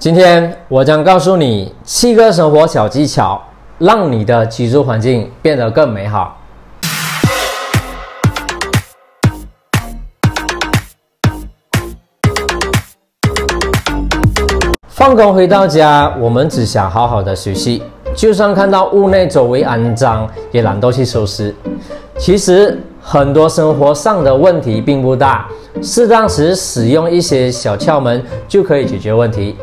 今天我将告诉你七个生活小技巧，让你的居住环境变得更美好。放工回到家，我们只想好好的休息，就算看到屋内周围肮脏，也懒得去收拾。其实很多生活上的问题并不大，适当时使用一些小窍门就可以解决问题。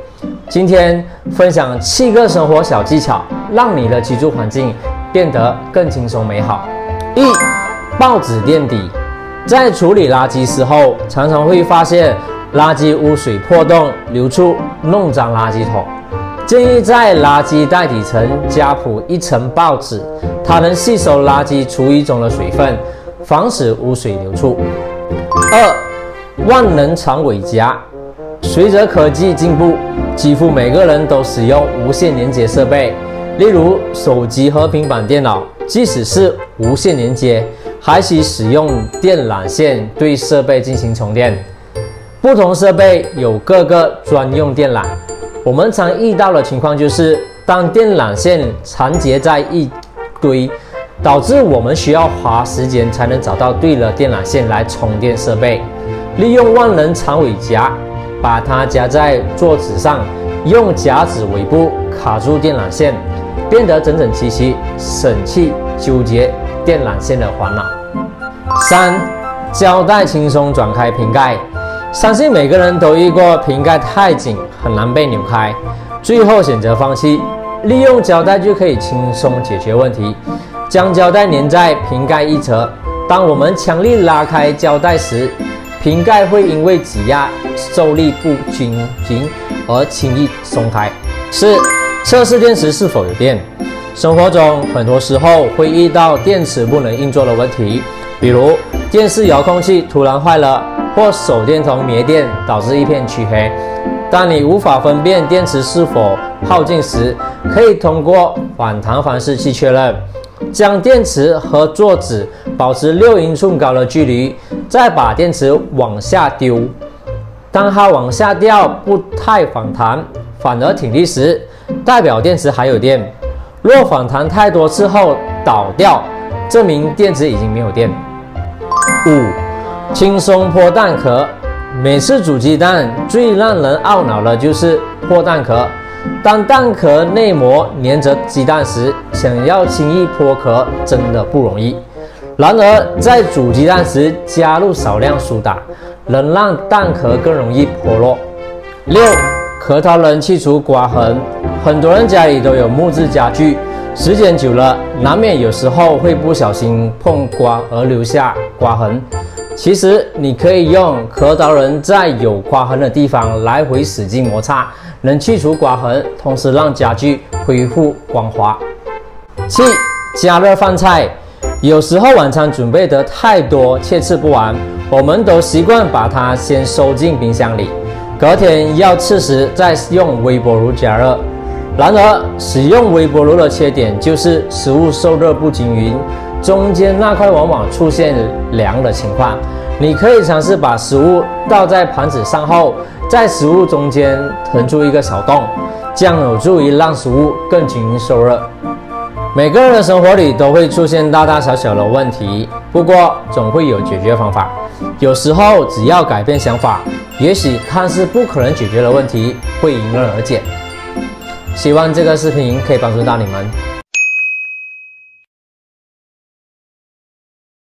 今天分享七个生活小技巧，让你的居住环境变得更轻松美好。一、报纸垫底，在处理垃圾时候，常常会发现。垃圾污水破洞流出，弄脏垃圾桶。建议在垃圾袋底层加铺一层报纸，它能吸收垃圾厨余中的水分，防止污水流出。二、万能长尾夹。随着科技进步，几乎每个人都使用无线连接设备，例如手机和平板电脑。即使是无线连接，还需使用电缆线对设备进行充电。不同设备有各个专用电缆，我们常遇到的情况就是，当电缆线缠结在一堆，导致我们需要花时间才能找到对的电缆线来充电设备。利用万能长尾夹，把它夹在桌子上，用夹子尾部卡住电缆线，变得整整齐齐，省去纠结电缆线的烦恼。三，胶带轻松转开瓶盖。相信每个人都遇过瓶盖太紧，很难被扭开，最后选择放弃。利用胶带就可以轻松解决问题。将胶带粘在瓶盖一侧，当我们强力拉开胶带时，瓶盖会因为挤压受力不均匀而轻易松开。四、测试电池是否有电。生活中很多时候会遇到电池不能运作的问题，比如电视遥控器突然坏了。或手电筒没电导致一片漆黑。当你无法分辨电池是否耗尽时，可以通过反弹方式去确认。将电池和桌子保持六英寸高的距离，再把电池往下丢。当它往下掉不太反弹，反而挺立时，代表电池还有电。若反弹太多次后倒掉，证明电池已经没有电。五。轻松破蛋壳。每次煮鸡蛋，最让人懊恼的就是破蛋壳。当蛋壳内膜粘着鸡蛋时，想要轻易破壳真的不容易。然而，在煮鸡蛋时加入少量苏打，能让蛋壳更容易剥落。六，核桃仁去除刮痕。很多人家里都有木质家具，时间久了，难免有时候会不小心碰刮而留下刮痕。其实你可以用核桃仁在有刮痕的地方来回使劲摩擦，能去除刮痕，同时让家具恢复光滑。七、加热饭菜。有时候晚餐准备得太多却吃不完，我们都习惯把它先收进冰箱里，隔天要吃时再用微波炉加热。然而，使用微波炉的缺点就是食物受热不均匀。中间那块往往出现凉的情况，你可以尝试把食物倒在盘子上后，在食物中间腾出一个小洞，这样有助于让食物更均匀受热。每个人的生活里都会出现大大小小的问题，不过总会有解决方法。有时候只要改变想法，也许看似不可能解决的问题会迎刃而解。希望这个视频可以帮助到你们。